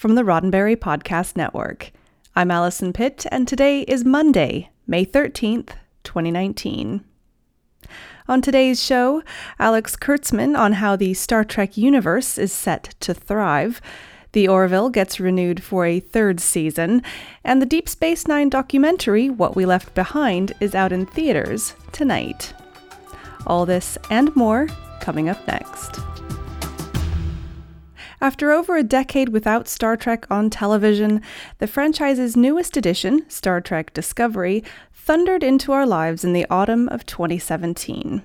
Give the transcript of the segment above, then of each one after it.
from the Roddenberry Podcast Network. I'm Allison Pitt, and today is Monday, May 13th, 2019. On today's show, Alex Kurtzman on how the Star Trek universe is set to thrive. The Orville gets renewed for a third season, and the Deep Space Nine documentary, What We Left Behind, is out in theaters tonight. All this and more coming up next. After over a decade without Star Trek on television, the franchise's newest edition, Star Trek Discovery, thundered into our lives in the autumn of 2017.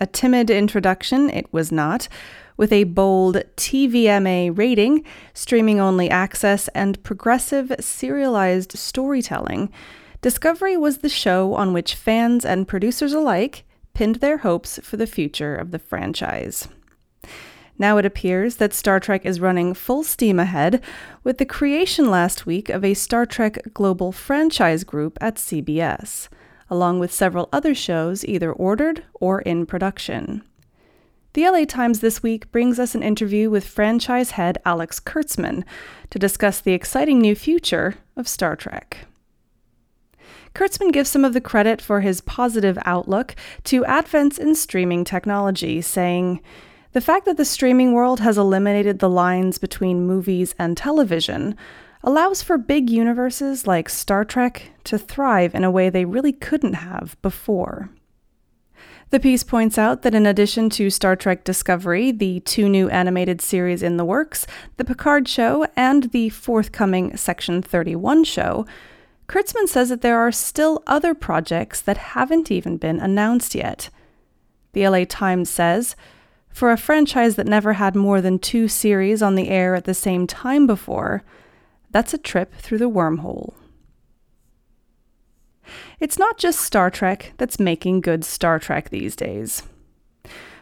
A timid introduction, it was not, with a bold TVMA rating, streaming only access, and progressive serialized storytelling. Discovery was the show on which fans and producers alike pinned their hopes for the future of the franchise. Now it appears that Star Trek is running full steam ahead with the creation last week of a Star Trek Global franchise group at CBS, along with several other shows either ordered or in production. The LA Times this week brings us an interview with franchise head Alex Kurtzman to discuss the exciting new future of Star Trek. Kurtzman gives some of the credit for his positive outlook to advents in streaming technology, saying, the fact that the streaming world has eliminated the lines between movies and television allows for big universes like Star Trek to thrive in a way they really couldn't have before. The piece points out that in addition to Star Trek Discovery, the two new animated series in the works, The Picard Show and the forthcoming Section 31 show, Kurtzman says that there are still other projects that haven't even been announced yet. The LA Times says, for a franchise that never had more than two series on the air at the same time before, that's a trip through the wormhole. It's not just Star Trek that's making good Star Trek these days.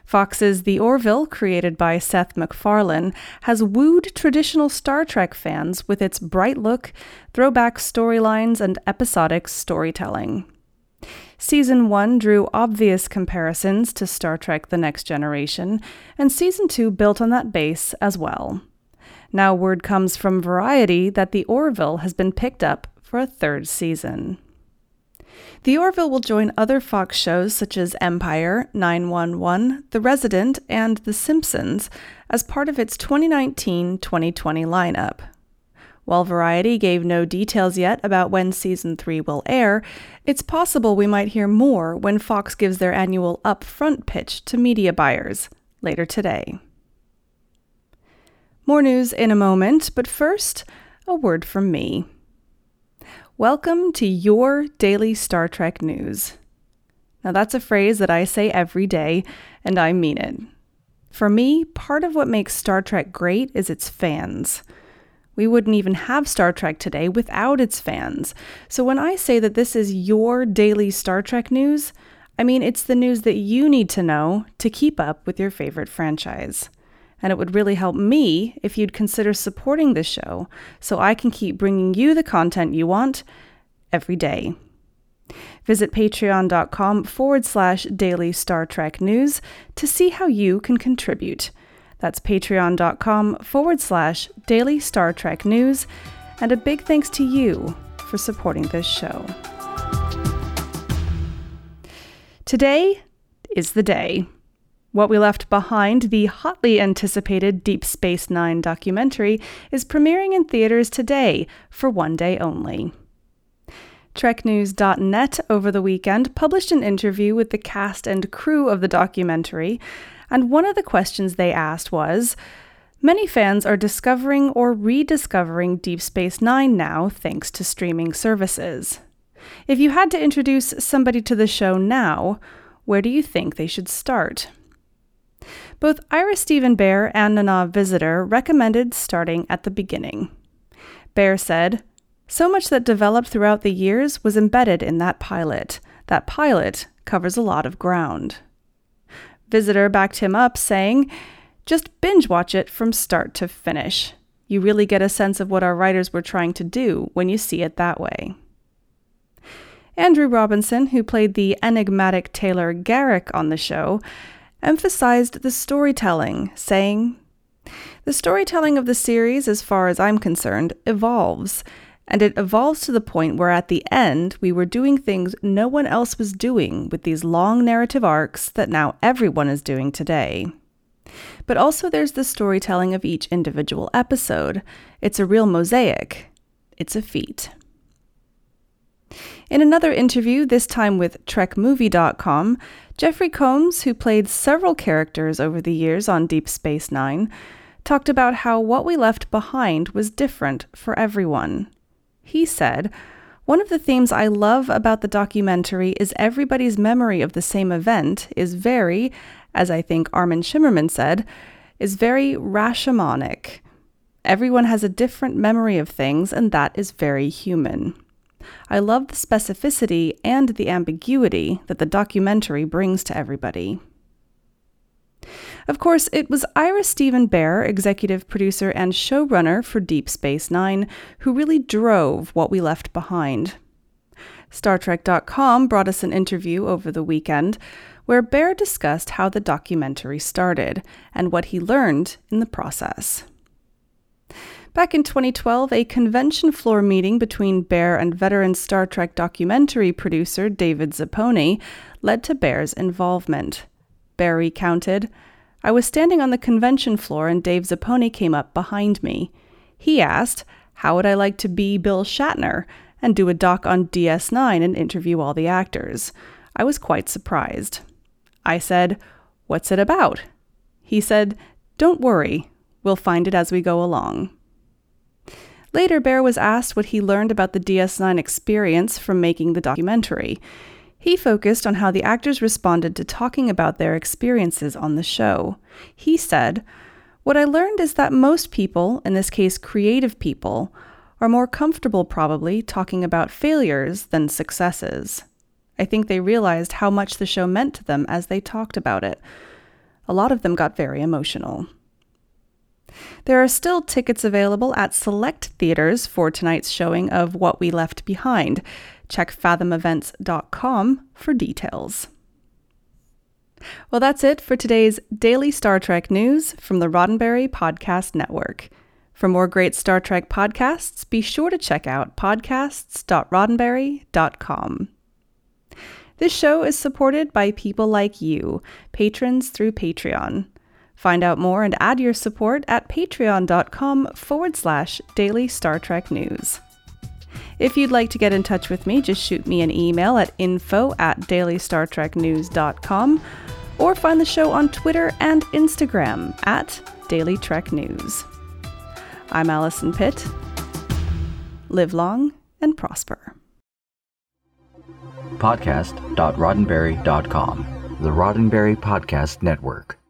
Fox's The Orville, created by Seth MacFarlane, has wooed traditional Star Trek fans with its bright look, throwback storylines, and episodic storytelling. Season 1 drew obvious comparisons to Star Trek The Next Generation, and Season 2 built on that base as well. Now, word comes from Variety that The Orville has been picked up for a third season. The Orville will join other Fox shows such as Empire, 911, The Resident, and The Simpsons as part of its 2019 2020 lineup. While Variety gave no details yet about when season 3 will air, it's possible we might hear more when Fox gives their annual upfront pitch to media buyers later today. More news in a moment, but first, a word from me. Welcome to your daily Star Trek news. Now, that's a phrase that I say every day, and I mean it. For me, part of what makes Star Trek great is its fans. We wouldn't even have Star Trek today without its fans. So when I say that this is your daily Star Trek news, I mean it's the news that you need to know to keep up with your favorite franchise. And it would really help me if you'd consider supporting this show so I can keep bringing you the content you want every day. Visit patreon.com forward slash daily Star Trek news to see how you can contribute. That's patreon.com forward slash daily Star Trek news. And a big thanks to you for supporting this show. Today is the day. What We Left Behind, the hotly anticipated Deep Space Nine documentary, is premiering in theaters today for one day only. TrekNews.net over the weekend published an interview with the cast and crew of the documentary, and one of the questions they asked was Many fans are discovering or rediscovering Deep Space Nine now thanks to streaming services. If you had to introduce somebody to the show now, where do you think they should start? Both Ira Steven Behr and Nana Visitor recommended starting at the beginning. Behr said, So much that developed throughout the years was embedded in that pilot. That pilot covers a lot of ground. Visitor backed him up, saying, Just binge watch it from start to finish. You really get a sense of what our writers were trying to do when you see it that way. Andrew Robinson, who played the enigmatic Taylor Garak on the show, emphasized the storytelling, saying, The storytelling of the series, as far as I'm concerned, evolves, and it evolves to the point where at the end we were doing things no one else was doing with these long narrative arcs that now everyone is doing today. But also, there's the storytelling of each individual episode. It's a real mosaic. It's a feat. In another interview, this time with TrekMovie.com, Jeffrey Combs, who played several characters over the years on Deep Space Nine, talked about how what we left behind was different for everyone. He said, One of the themes I love about the documentary is everybody's memory of the same event is very, as I think Armin Shimerman said, is very Rashomonic. Everyone has a different memory of things, and that is very human. I love the specificity and the ambiguity that the documentary brings to everybody. Of course, it was Ira Steven Behr, executive producer and showrunner for Deep Space Nine, who really drove what we left behind. Star StarTrek.com brought us an interview over the weekend where Behr discussed how the documentary started and what he learned in the process. Back in 2012, a convention floor meeting between Behr and veteran Star Trek documentary producer David Zappone led to Behr's involvement. Behr recounted, I was standing on the convention floor and Dave Zappone came up behind me. He asked, How would I like to be Bill Shatner and do a doc on DS9 and interview all the actors? I was quite surprised. I said, What's it about? He said, Don't worry, we'll find it as we go along. Later, Behr was asked what he learned about the DS9 experience from making the documentary. He focused on how the actors responded to talking about their experiences on the show. He said, What I learned is that most people, in this case creative people, are more comfortable probably talking about failures than successes. I think they realized how much the show meant to them as they talked about it. A lot of them got very emotional. There are still tickets available at select theaters for tonight's showing of What We Left Behind. Check fathomevents.com for details. Well, that's it for today's daily Star Trek news from the Roddenberry Podcast Network. For more great Star Trek podcasts, be sure to check out podcasts.roddenberry.com. This show is supported by people like you, patrons through Patreon. Find out more and add your support at patreon.com forward slash daily Star Trek news. If you'd like to get in touch with me, just shoot me an email at info at dailystartreknews.com or find the show on Twitter and Instagram at Daily Trek News. I'm Allison Pitt. Live long and prosper. Podcast.roddenberry.com, the Roddenberry Podcast Network.